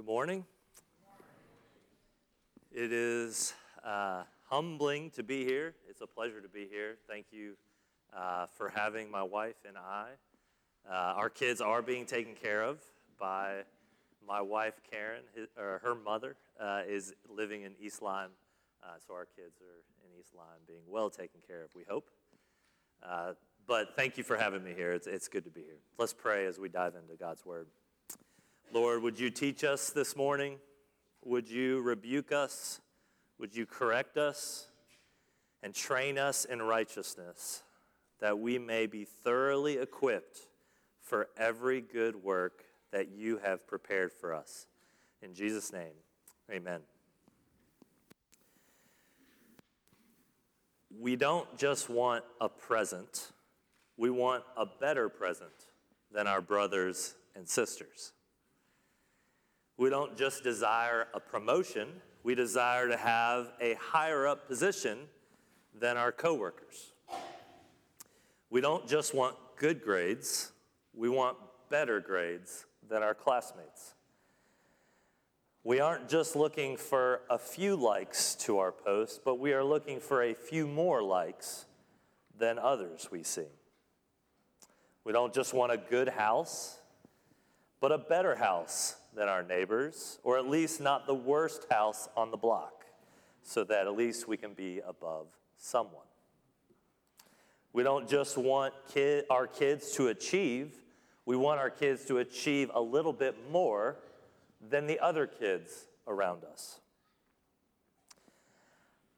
Good morning. It is uh, humbling to be here. It's a pleasure to be here. Thank you uh, for having my wife and I. Uh, our kids are being taken care of by my wife, Karen. His, or her mother uh, is living in East Lyme, uh, so our kids are in East Lyme being well taken care of, we hope. Uh, but thank you for having me here. It's, it's good to be here. Let's pray as we dive into God's Word. Lord, would you teach us this morning? Would you rebuke us? Would you correct us and train us in righteousness that we may be thoroughly equipped for every good work that you have prepared for us? In Jesus' name, amen. We don't just want a present, we want a better present than our brothers and sisters. We don't just desire a promotion, we desire to have a higher up position than our coworkers. We don't just want good grades, we want better grades than our classmates. We aren't just looking for a few likes to our post, but we are looking for a few more likes than others we see. We don't just want a good house, but a better house than our neighbors, or at least not the worst house on the block, so that at least we can be above someone. We don't just want kid, our kids to achieve, we want our kids to achieve a little bit more than the other kids around us.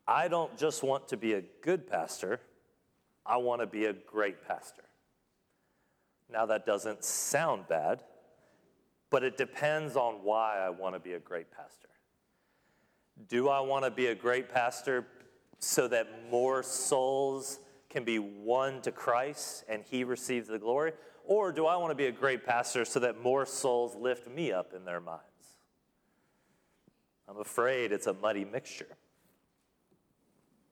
I don't just want to be a good pastor, I want to be a great pastor. Now, that doesn't sound bad but it depends on why I want to be a great pastor. Do I want to be a great pastor so that more souls can be won to Christ and he receives the glory? Or do I want to be a great pastor so that more souls lift me up in their minds? I'm afraid it's a muddy mixture.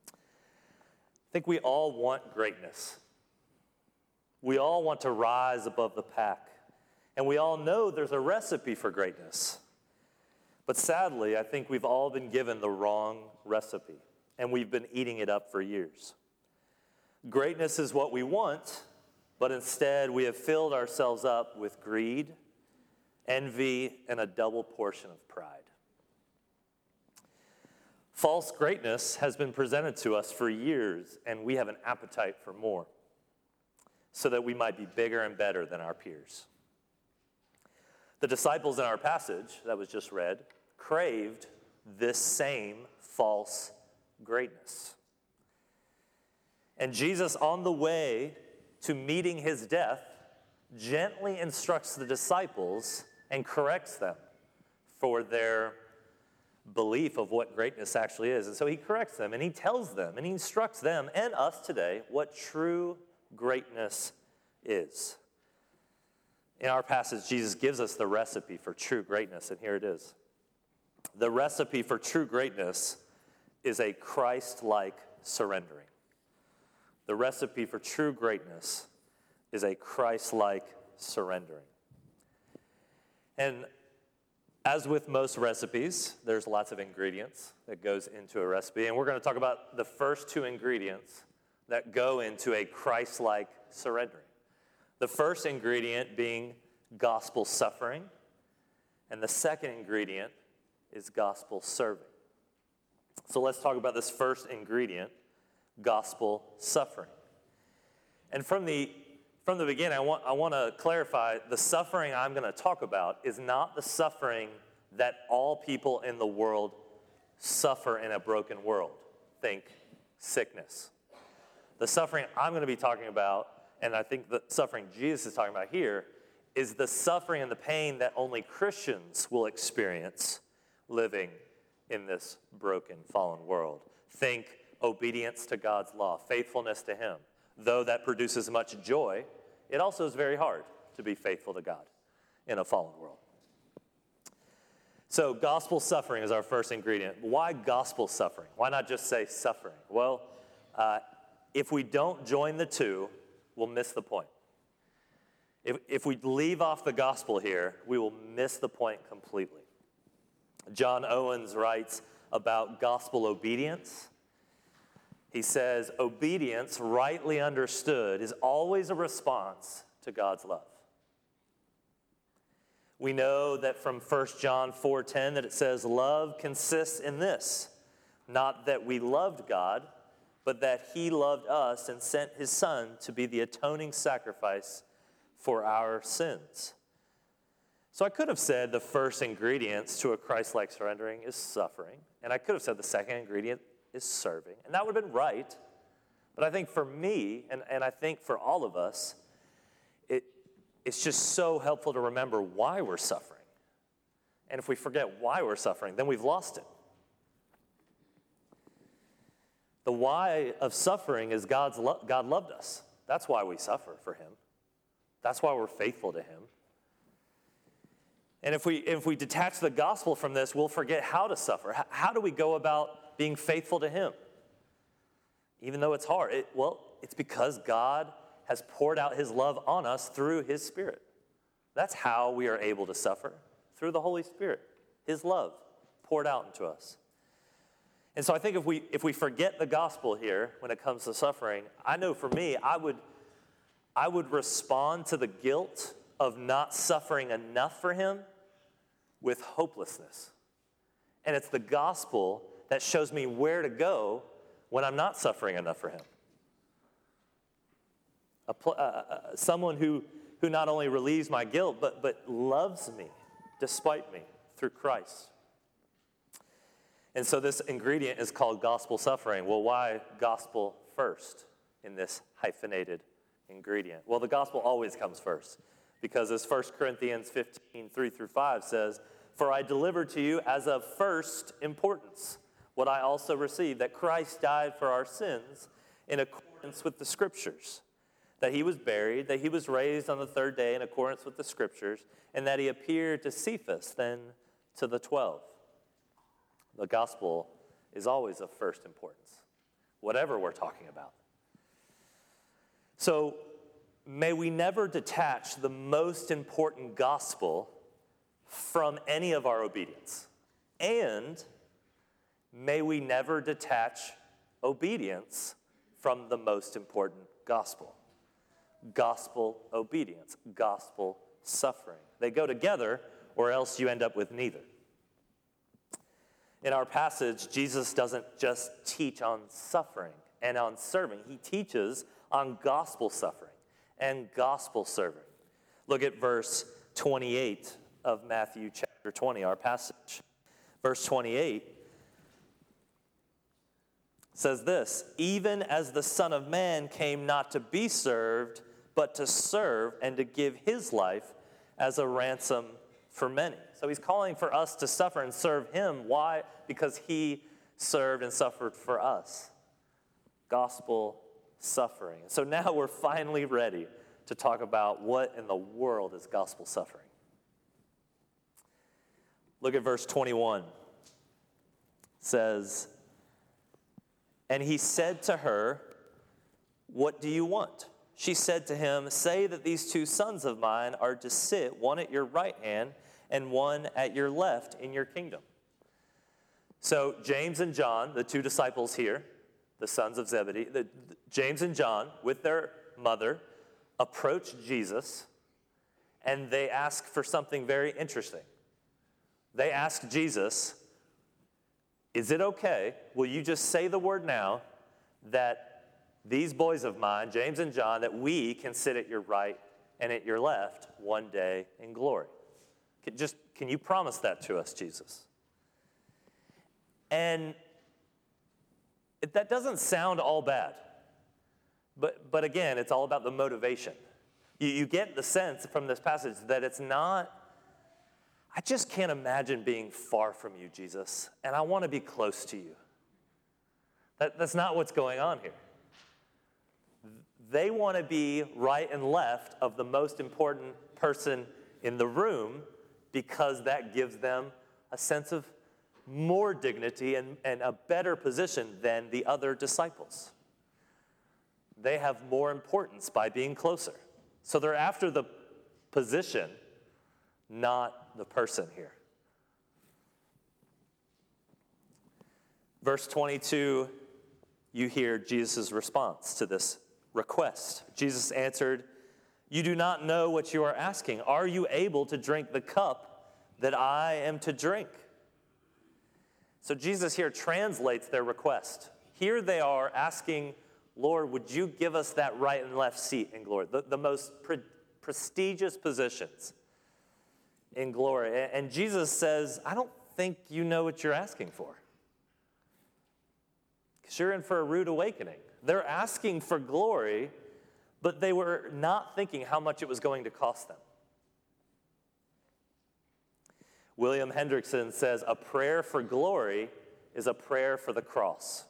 I think we all want greatness. We all want to rise above the pack. And we all know there's a recipe for greatness. But sadly, I think we've all been given the wrong recipe, and we've been eating it up for years. Greatness is what we want, but instead we have filled ourselves up with greed, envy, and a double portion of pride. False greatness has been presented to us for years, and we have an appetite for more so that we might be bigger and better than our peers. The disciples in our passage that was just read craved this same false greatness. And Jesus, on the way to meeting his death, gently instructs the disciples and corrects them for their belief of what greatness actually is. And so he corrects them and he tells them and he instructs them and us today what true greatness is. In our passage, Jesus gives us the recipe for true greatness, and here it is. The recipe for true greatness is a Christ like surrendering. The recipe for true greatness is a Christ like surrendering. And as with most recipes, there's lots of ingredients that goes into a recipe, and we're going to talk about the first two ingredients that go into a Christ like surrendering. The first ingredient being gospel suffering, and the second ingredient is gospel serving. So let's talk about this first ingredient gospel suffering. And from the from the beginning, I want, I want to clarify the suffering I'm going to talk about is not the suffering that all people in the world suffer in a broken world. Think sickness. The suffering I'm going to be talking about and I think the suffering Jesus is talking about here is the suffering and the pain that only Christians will experience living in this broken, fallen world. Think obedience to God's law, faithfulness to Him. Though that produces much joy, it also is very hard to be faithful to God in a fallen world. So, gospel suffering is our first ingredient. Why gospel suffering? Why not just say suffering? Well, uh, if we don't join the two, we'll miss the point. If, if we leave off the gospel here, we will miss the point completely. John Owens writes about gospel obedience. He says, Obedience, rightly understood, is always a response to God's love. We know that from 1 John 4:10 that it says love consists in this, not that we loved God, but that he loved us and sent his son to be the atoning sacrifice for our sins. So I could have said the first ingredients to a Christ like surrendering is suffering. And I could have said the second ingredient is serving. And that would have been right. But I think for me, and, and I think for all of us, it, it's just so helpful to remember why we're suffering. And if we forget why we're suffering, then we've lost it. The why of suffering is God's lo- God loved us. That's why we suffer for Him. That's why we're faithful to Him. And if we, if we detach the gospel from this, we'll forget how to suffer. How, how do we go about being faithful to Him? Even though it's hard. It, well, it's because God has poured out His love on us through His Spirit. That's how we are able to suffer, through the Holy Spirit, His love poured out into us. And so I think if we, if we forget the gospel here when it comes to suffering, I know for me, I would, I would respond to the guilt of not suffering enough for him with hopelessness. And it's the gospel that shows me where to go when I'm not suffering enough for him. Pl- uh, uh, uh, someone who, who not only relieves my guilt, but, but loves me despite me through Christ. And so this ingredient is called gospel suffering. Well, why gospel first in this hyphenated ingredient? Well, the gospel always comes first because as 1 Corinthians 15, 3 through 5 says, For I delivered to you as of first importance what I also received, that Christ died for our sins in accordance with the scriptures, that he was buried, that he was raised on the third day in accordance with the scriptures, and that he appeared to Cephas, then to the twelve. The gospel is always of first importance, whatever we're talking about. So, may we never detach the most important gospel from any of our obedience. And may we never detach obedience from the most important gospel. Gospel obedience, gospel suffering. They go together, or else you end up with neither. In our passage, Jesus doesn't just teach on suffering and on serving, he teaches on gospel suffering and gospel serving. Look at verse 28 of Matthew chapter 20, our passage. Verse 28 says this Even as the Son of Man came not to be served, but to serve and to give his life as a ransom for many. So he's calling for us to suffer and serve him. Why? Because he served and suffered for us. Gospel suffering. So now we're finally ready to talk about what in the world is gospel suffering. Look at verse 21. It says, And he said to her, What do you want? She said to him, Say that these two sons of mine are to sit, one at your right hand and one at your left in your kingdom. So, James and John, the two disciples here, the sons of Zebedee, the, James and John, with their mother, approach Jesus and they ask for something very interesting. They ask Jesus, Is it okay? Will you just say the word now that these boys of mine, James and John, that we can sit at your right and at your left one day in glory? Just can you promise that to us, Jesus? And it, that doesn't sound all bad. But, but again, it's all about the motivation. You, you get the sense from this passage that it's not, I just can't imagine being far from you, Jesus, and I want to be close to you. That, that's not what's going on here. They want to be right and left of the most important person in the room because that gives them a sense of more dignity and, and a better position than the other disciples. They have more importance by being closer. So they're after the position, not the person here. Verse 22, you hear Jesus' response to this request. Jesus answered, You do not know what you are asking. Are you able to drink the cup that I am to drink? So Jesus here translates their request. Here they are asking, Lord, would you give us that right and left seat in glory, the, the most pre- prestigious positions in glory? And Jesus says, I don't think you know what you're asking for. Because you're in for a rude awakening. They're asking for glory, but they were not thinking how much it was going to cost them. William Hendriksen says a prayer for glory is a prayer for the cross.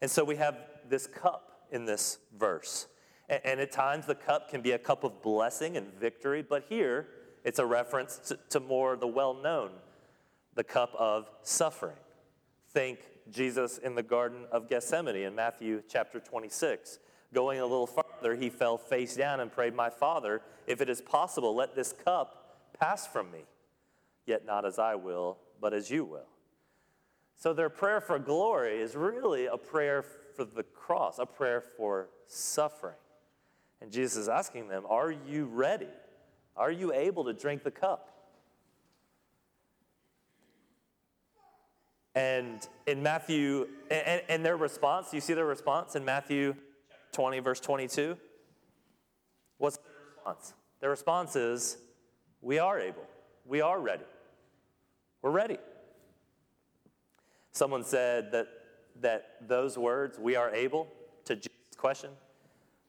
And so we have this cup in this verse. And at times the cup can be a cup of blessing and victory, but here it's a reference to, more the well known, the cup of suffering. Think Jesus in the Garden of Gethsemane in Matthew chapter 26. Going a little farther, he fell face down and prayed, My Father, if it is possible, let this cup pass from me. Yet not as I will, but as you will. So their prayer for glory is really a prayer for the cross, a prayer for suffering. And Jesus is asking them, Are you ready? Are you able to drink the cup? And in Matthew, and, and their response, you see their response in Matthew 20, verse 22? What's their response? Their response is, We are able. We are ready. We're ready. Someone said that, that those words, we are able, to Jesus' question,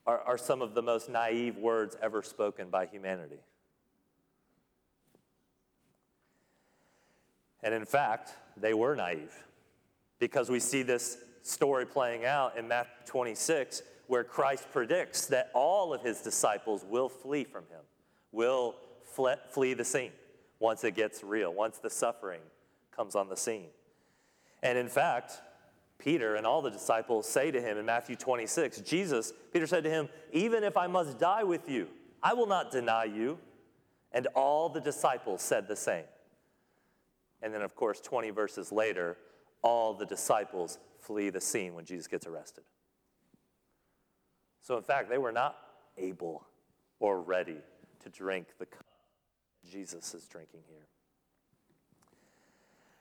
are, are some of the most naive words ever spoken by humanity. And in fact, they were naive because we see this story playing out in Matthew 26 where Christ predicts that all of his disciples will flee from him, will flee the scene once it gets real, once the suffering comes on the scene. And in fact, Peter and all the disciples say to him in Matthew 26, Jesus, Peter said to him, Even if I must die with you, I will not deny you. And all the disciples said the same. And then, of course, 20 verses later, all the disciples flee the scene when Jesus gets arrested. So, in fact, they were not able or ready to drink the cup Jesus is drinking here.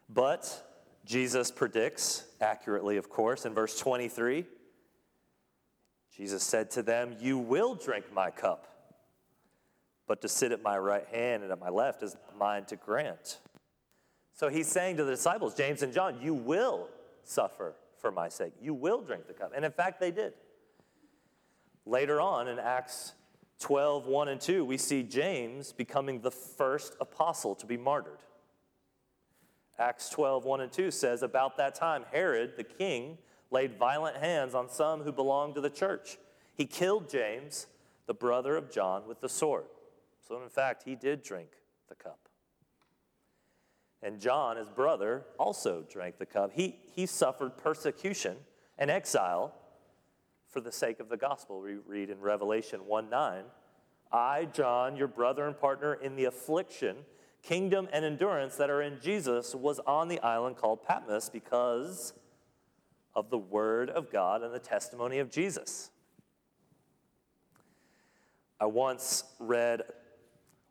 But Jesus predicts, accurately, of course, in verse 23, Jesus said to them, You will drink my cup, but to sit at my right hand and at my left is not mine to grant. So he's saying to the disciples, James and John, You will suffer for my sake. You will drink the cup. And in fact, they did. Later on in Acts 12, 1 and 2, we see James becoming the first apostle to be martyred. Acts 12, 1 and 2 says, About that time, Herod the king laid violent hands on some who belonged to the church. He killed James, the brother of John, with the sword. So, in fact, he did drink the cup. And John, his brother, also drank the cup. He, he suffered persecution and exile for the sake of the gospel. We read in Revelation 1 9, I, John, your brother and partner in the affliction kingdom and endurance that are in Jesus was on the island called Patmos because of the word of God and the testimony of Jesus. I once read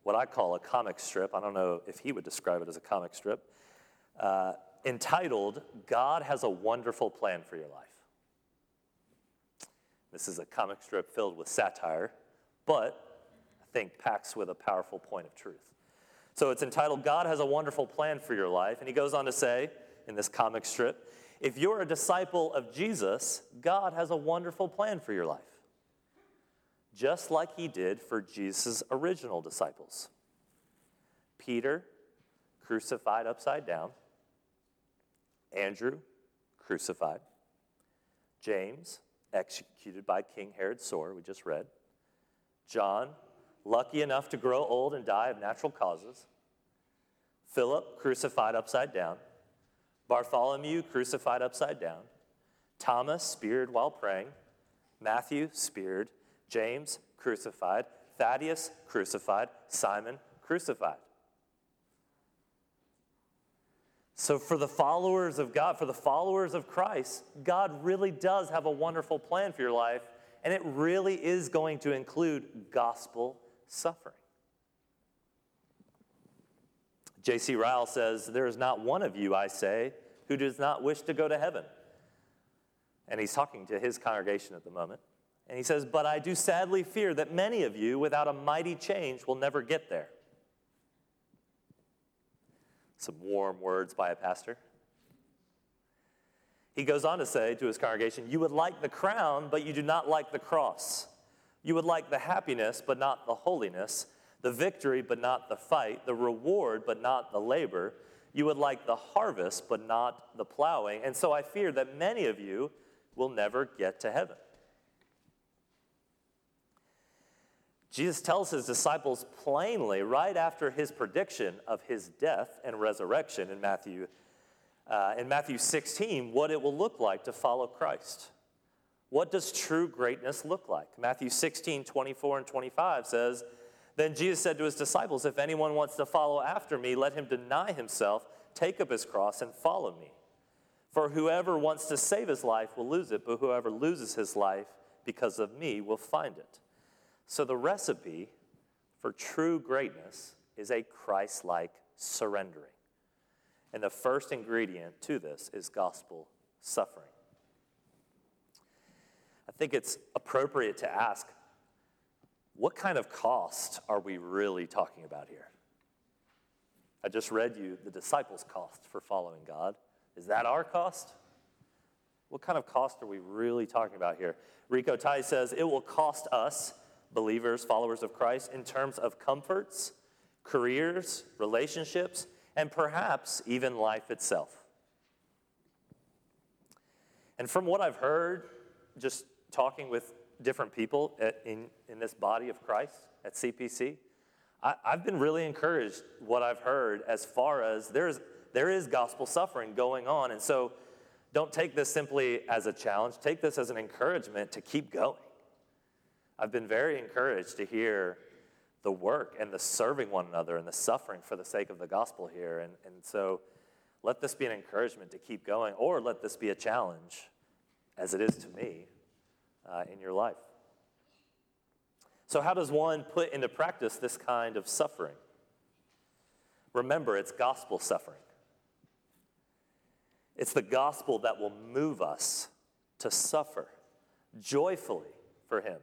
what I call a comic strip. I don't know if he would describe it as a comic strip, uh, entitled, God Has a Wonderful Plan for Your Life. This is a comic strip filled with satire, but I think packs with a powerful point of truth. So it's entitled God Has a Wonderful Plan for Your Life. And he goes on to say in this comic strip if you're a disciple of Jesus, God has a wonderful plan for your life, just like he did for Jesus' original disciples. Peter, crucified upside down, Andrew, crucified, James, executed by King Herod's sword, we just read, John, lucky enough to grow old and die of natural causes. Philip, crucified upside down. Bartholomew, crucified upside down. Thomas, speared while praying. Matthew, speared. James, crucified. Thaddeus, crucified. Simon, crucified. So, for the followers of God, for the followers of Christ, God really does have a wonderful plan for your life, and it really is going to include gospel suffering. J.C. Ryle says, There is not one of you, I say, who does not wish to go to heaven. And he's talking to his congregation at the moment. And he says, But I do sadly fear that many of you, without a mighty change, will never get there. Some warm words by a pastor. He goes on to say to his congregation, You would like the crown, but you do not like the cross. You would like the happiness, but not the holiness, the victory, but not the fight, the reward, but not the labor. You would like the harvest, but not the plowing. And so I fear that many of you will never get to heaven. Jesus tells his disciples plainly, right after his prediction of his death and resurrection in Matthew, uh, in Matthew 16, what it will look like to follow Christ. What does true greatness look like? Matthew 16, 24 and 25 says, Then Jesus said to his disciples, If anyone wants to follow after me, let him deny himself, take up his cross, and follow me. For whoever wants to save his life will lose it, but whoever loses his life because of me will find it. So, the recipe for true greatness is a Christ like surrendering. And the first ingredient to this is gospel suffering. I think it's appropriate to ask what kind of cost are we really talking about here? I just read you the disciples' cost for following God. Is that our cost? What kind of cost are we really talking about here? Rico Tice says it will cost us believers, followers of Christ, in terms of comforts, careers, relationships, and perhaps even life itself. And from what I've heard, just talking with different people at, in, in this body of Christ at CPC, I, I've been really encouraged what I've heard as far as there's, there is gospel suffering going on. And so don't take this simply as a challenge, take this as an encouragement to keep going. I've been very encouraged to hear the work and the serving one another and the suffering for the sake of the gospel here. And, and so let this be an encouragement to keep going, or let this be a challenge, as it is to me, uh, in your life. So, how does one put into practice this kind of suffering? Remember, it's gospel suffering. It's the gospel that will move us to suffer joyfully for Him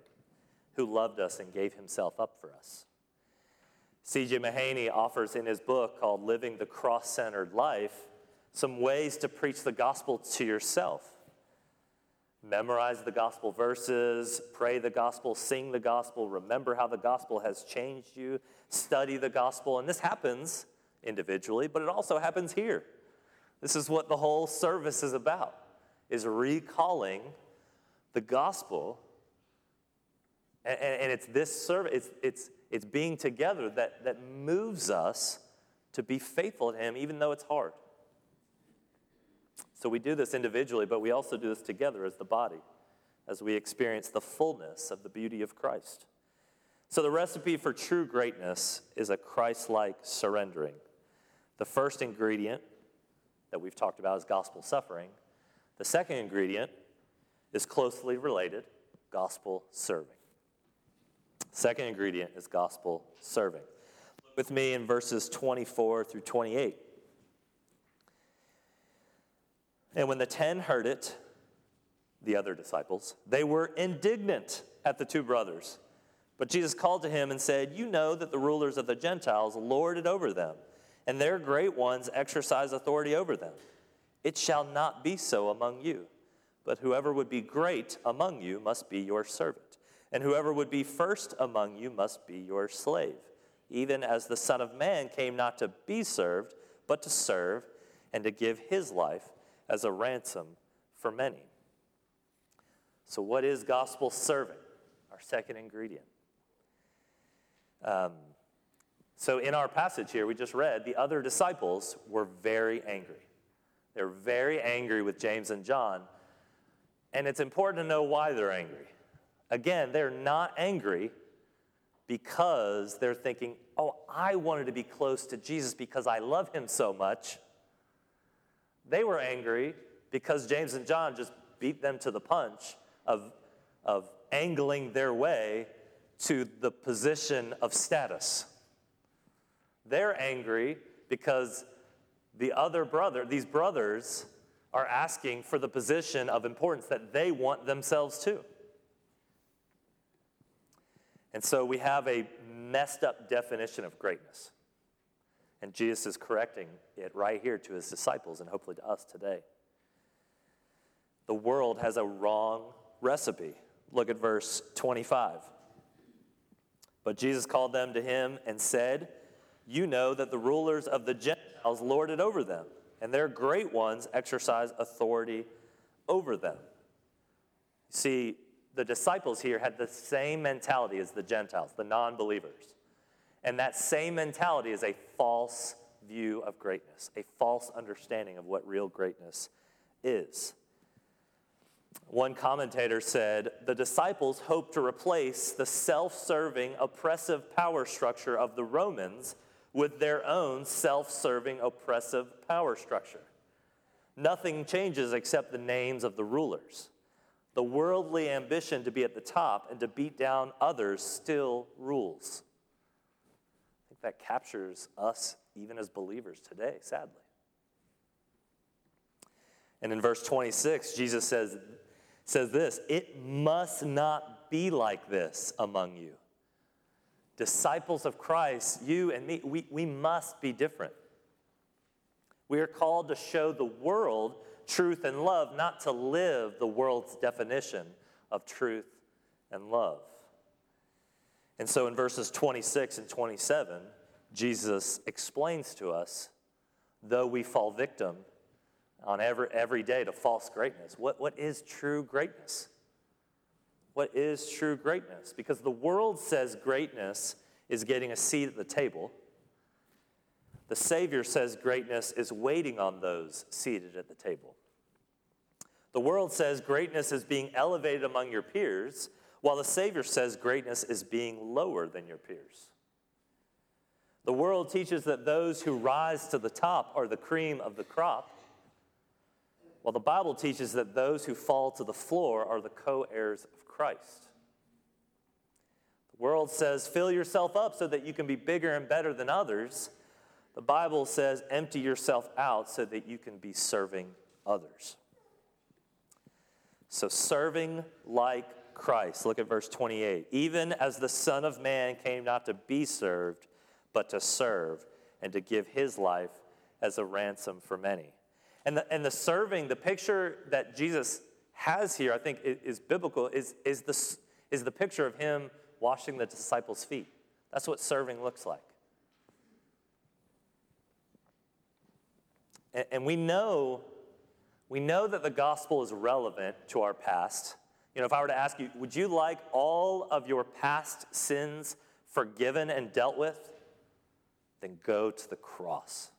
who loved us and gave himself up for us. C.J. Mahaney offers in his book called Living the Cross Centered Life some ways to preach the gospel to yourself. Memorize the gospel verses, pray the gospel, sing the gospel, remember how the gospel has changed you, study the gospel. And this happens individually, but it also happens here. This is what the whole service is about, is recalling the gospel and, and it's this service, it's, it's, it's being together that, that moves us to be faithful to Him, even though it's hard. So we do this individually, but we also do this together as the body, as we experience the fullness of the beauty of Christ. So the recipe for true greatness is a Christ like surrendering. The first ingredient that we've talked about is gospel suffering. The second ingredient is closely related gospel serving. Second ingredient is gospel serving. Look with me in verses 24 through 28. And when the ten heard it, the other disciples, they were indignant at the two brothers. But Jesus called to him and said, You know that the rulers of the Gentiles lord it over them, and their great ones exercise authority over them. It shall not be so among you, but whoever would be great among you must be your servant and whoever would be first among you must be your slave, even as the Son of Man came not to be served, but to serve and to give his life as a ransom for many. So, what is gospel serving? Our second ingredient. Um, so, in our passage here, we just read, the other disciples were very angry. They're very angry with James and John. And it's important to know why they're angry. Again, they're not angry because they're thinking, oh, I wanted to be close to Jesus because I love him so much. They were angry because James and John just beat them to the punch of, of angling their way to the position of status. They're angry because the other brother, these brothers, are asking for the position of importance that they want themselves to. And so we have a messed up definition of greatness. And Jesus is correcting it right here to his disciples and hopefully to us today. The world has a wrong recipe. Look at verse 25. But Jesus called them to him and said, You know that the rulers of the Gentiles lord it over them, and their great ones exercise authority over them. See, the disciples here had the same mentality as the Gentiles, the non believers. And that same mentality is a false view of greatness, a false understanding of what real greatness is. One commentator said the disciples hoped to replace the self serving, oppressive power structure of the Romans with their own self serving, oppressive power structure. Nothing changes except the names of the rulers. The worldly ambition to be at the top and to beat down others still rules. I think that captures us even as believers today, sadly. And in verse 26, Jesus says, says this It must not be like this among you. Disciples of Christ, you and me, we, we must be different. We are called to show the world truth and love, not to live the world's definition of truth and love. And so in verses 26 and 27, Jesus explains to us, though we fall victim on every, every day to false greatness, what, what is true greatness? What is true greatness? Because the world says greatness is getting a seat at the table. The Savior says greatness is waiting on those seated at the table. The world says greatness is being elevated among your peers, while the Savior says greatness is being lower than your peers. The world teaches that those who rise to the top are the cream of the crop, while the Bible teaches that those who fall to the floor are the co heirs of Christ. The world says, fill yourself up so that you can be bigger and better than others. The Bible says, empty yourself out so that you can be serving others. So, serving like Christ. Look at verse 28. Even as the Son of Man came not to be served, but to serve and to give his life as a ransom for many. And the, and the serving, the picture that Jesus has here, I think is, is biblical, is, is, the, is the picture of him washing the disciples' feet. That's what serving looks like. And, we know we know that the gospel is relevant to our past. You know, if I were to ask you, would you like all of your past sins forgiven and dealt with? Then go to the cross.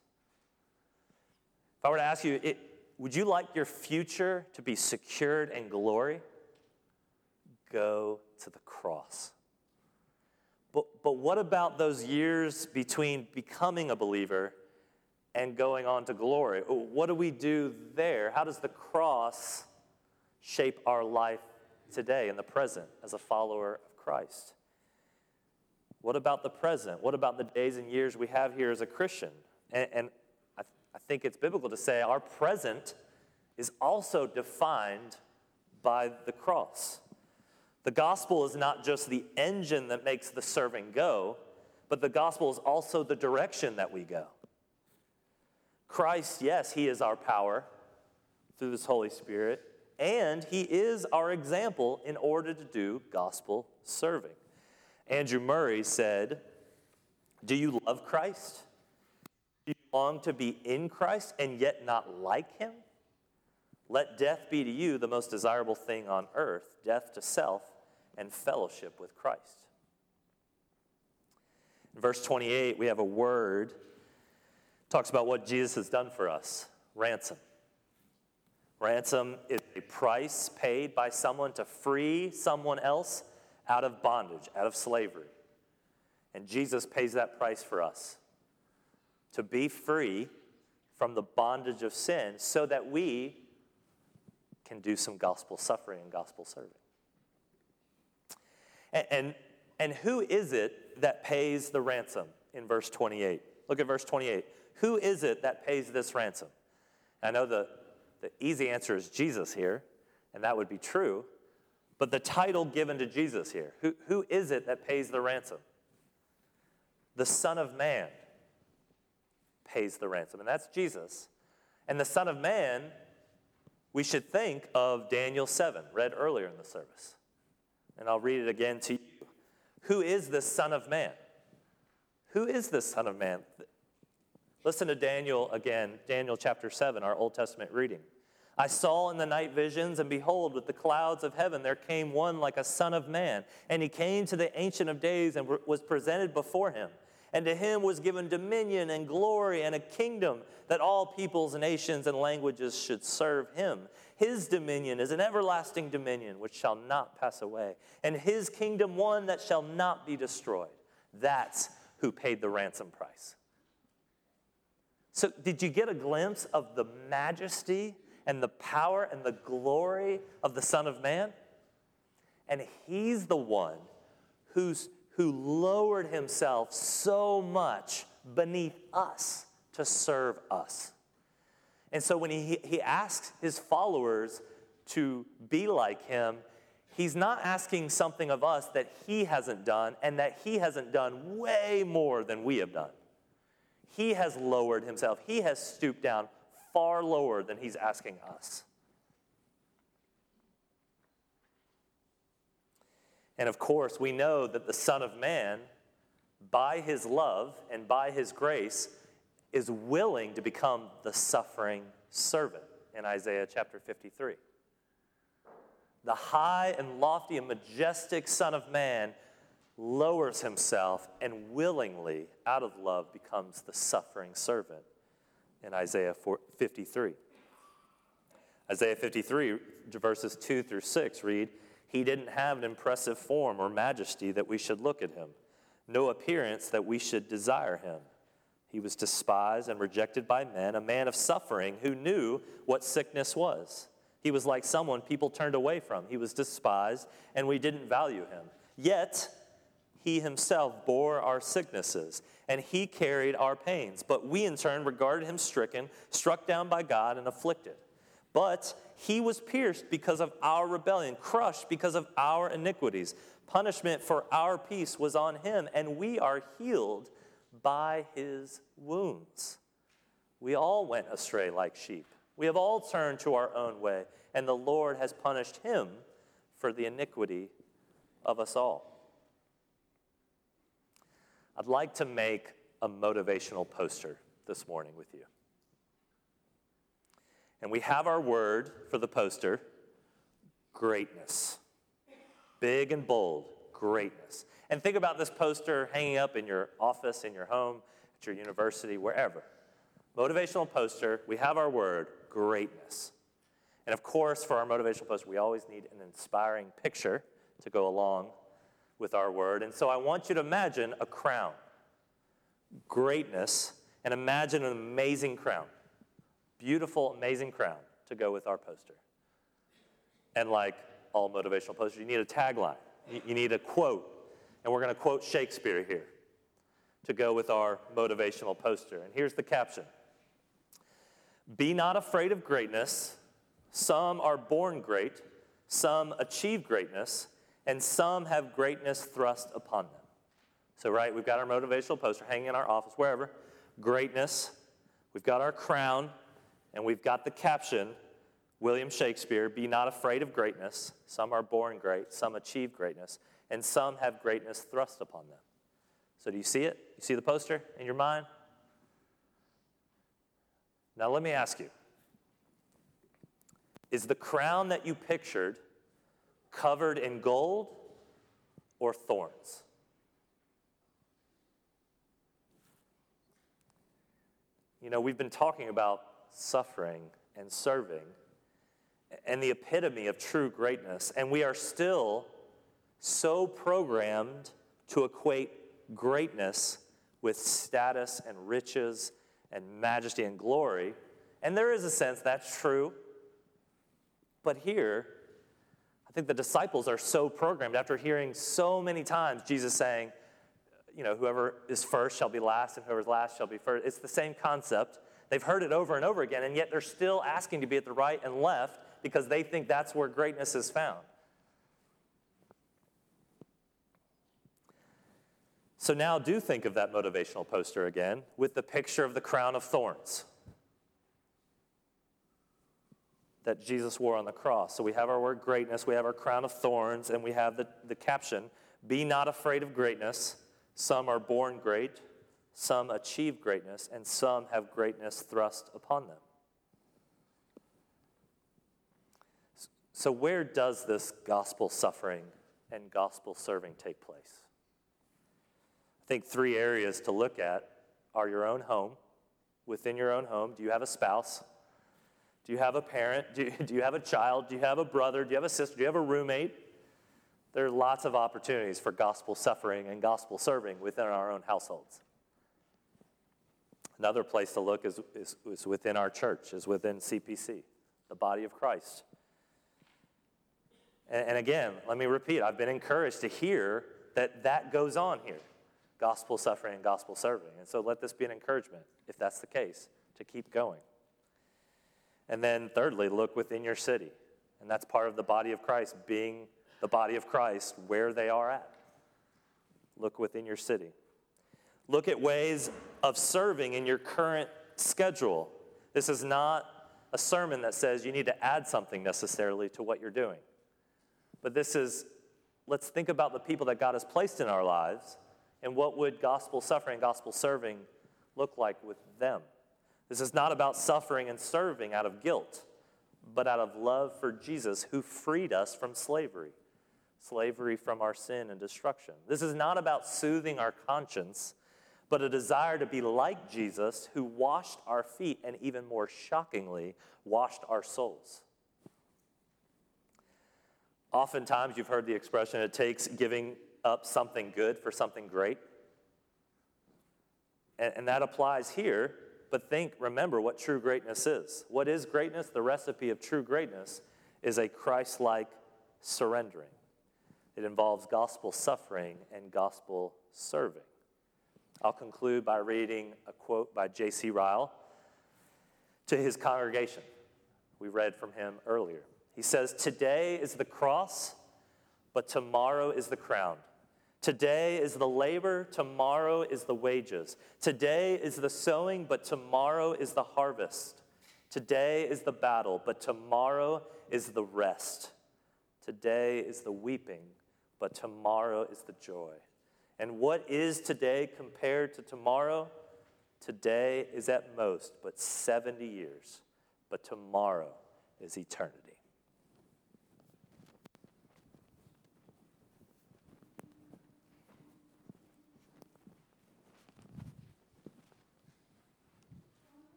If I were to ask you, it, would you like your future to be secured in glory? Go to the cross. But, but what about those years between becoming a believer and going on to glory. What do we do there? How does the cross shape our life today in the present as a follower of Christ? What about the present? What about the days and years we have here as a Christian? And, and I, th- I think it's biblical to say our present is also defined by the cross. The gospel is not just the engine that makes the serving go, but the gospel is also the direction that we go. Christ, yes, He is our power through this Holy Spirit, and He is our example in order to do gospel serving. Andrew Murray said, Do you love Christ? Do you long to be in Christ and yet not like Him? Let death be to you the most desirable thing on earth death to self and fellowship with Christ. In verse 28, we have a word talks about what Jesus has done for us ransom. Ransom is a price paid by someone to free someone else out of bondage, out of slavery. And Jesus pays that price for us to be free from the bondage of sin so that we can do some gospel suffering and gospel serving. And, and, and who is it that pays the ransom in verse 28? Look at verse 28. Who is it that pays this ransom? I know the, the easy answer is Jesus here, and that would be true. But the title given to Jesus here, who, who is it that pays the ransom? The Son of Man pays the ransom, and that's Jesus. And the Son of Man, we should think of Daniel 7, read earlier in the service. And I'll read it again to you. Who is the Son of Man? Who is the Son of Man? Listen to Daniel again, Daniel chapter 7, our Old Testament reading. I saw in the night visions, and behold, with the clouds of heaven there came one like a son of man. And he came to the Ancient of Days and was presented before him. And to him was given dominion and glory and a kingdom that all peoples, nations, and languages should serve him. His dominion is an everlasting dominion which shall not pass away, and his kingdom one that shall not be destroyed. That's who paid the ransom price. So, did you get a glimpse of the majesty and the power and the glory of the Son of Man? And he's the one who's, who lowered himself so much beneath us to serve us. And so when he, he asks his followers to be like him, he's not asking something of us that he hasn't done and that he hasn't done way more than we have done. He has lowered himself, he has stooped down far lower than he's asking us. And of course, we know that the Son of Man, by his love and by his grace, is willing to become the suffering servant in Isaiah chapter 53. The high and lofty and majestic Son of Man lowers himself and willingly, out of love, becomes the suffering servant in Isaiah 53. Isaiah 53, verses 2 through 6 read, He didn't have an impressive form or majesty that we should look at him, no appearance that we should desire him. He was despised and rejected by men, a man of suffering who knew what sickness was. He was like someone people turned away from. He was despised, and we didn't value him. Yet, he himself bore our sicknesses and he carried our pains. But we in turn regarded him stricken, struck down by God, and afflicted. But he was pierced because of our rebellion, crushed because of our iniquities. Punishment for our peace was on him, and we are healed by his wounds. We all went astray like sheep. We have all turned to our own way, and the Lord has punished him for the iniquity of us all. I'd like to make a motivational poster this morning with you. And we have our word for the poster greatness. Big and bold, greatness. And think about this poster hanging up in your office, in your home, at your university, wherever. Motivational poster, we have our word greatness. And of course, for our motivational poster, we always need an inspiring picture to go along with our word. And so I want you to imagine a crown, greatness, and imagine an amazing crown. Beautiful, amazing crown to go with our poster. And like all motivational posters, you need a tagline, you need a quote. And we're going to quote Shakespeare here to go with our motivational poster. And here's the caption Be not afraid of greatness. Some are born great, some achieve greatness, and some have greatness thrust upon them. So, right, we've got our motivational poster hanging in our office, wherever. Greatness. We've got our crown, and we've got the caption William Shakespeare, be not afraid of greatness. Some are born great, some achieve greatness, and some have greatness thrust upon them. So, do you see it? You see the poster in your mind? Now, let me ask you Is the crown that you pictured covered in gold or thorns? You know, we've been talking about suffering and serving and the epitome of true greatness, and we are still so programmed to equate greatness with status and riches and majesty and glory. And there is a sense that's true. But here, I think the disciples are so programmed after hearing so many times Jesus saying, you know, whoever is first shall be last, and whoever's last shall be first. It's the same concept. They've heard it over and over again, and yet they're still asking to be at the right and left because they think that's where greatness is found. So now do think of that motivational poster again with the picture of the crown of thorns that Jesus wore on the cross. So we have our word greatness, we have our crown of thorns, and we have the, the caption Be not afraid of greatness. Some are born great, some achieve greatness, and some have greatness thrust upon them. So, where does this gospel suffering and gospel serving take place? I think three areas to look at are your own home. Within your own home, do you have a spouse? Do you have a parent? Do you, do you have a child? Do you have a brother? Do you have a sister? Do you have a roommate? There are lots of opportunities for gospel suffering and gospel serving within our own households. Another place to look is, is, is within our church, is within CPC, the body of Christ. And, and again, let me repeat, I've been encouraged to hear that that goes on here gospel suffering and gospel serving. And so let this be an encouragement, if that's the case, to keep going. And then, thirdly, look within your city. And that's part of the body of Christ, being the body of Christ where they are at. Look within your city. Look at ways of serving in your current schedule. This is not a sermon that says you need to add something necessarily to what you're doing. But this is, let's think about the people that God has placed in our lives and what would gospel suffering, gospel serving look like with them. This is not about suffering and serving out of guilt, but out of love for Jesus who freed us from slavery, slavery from our sin and destruction. This is not about soothing our conscience, but a desire to be like Jesus who washed our feet and even more shockingly, washed our souls. Oftentimes, you've heard the expression it takes giving up something good for something great. And, and that applies here but think, remember what true greatness is. What is greatness? The recipe of true greatness is a Christ like surrendering. It involves gospel suffering and gospel serving. I'll conclude by reading a quote by J.C. Ryle to his congregation. We read from him earlier. He says, Today is the cross, but tomorrow is the crown. Today is the labor, tomorrow is the wages. Today is the sowing, but tomorrow is the harvest. Today is the battle, but tomorrow is the rest. Today is the weeping, but tomorrow is the joy. And what is today compared to tomorrow? Today is at most but 70 years, but tomorrow is eternity.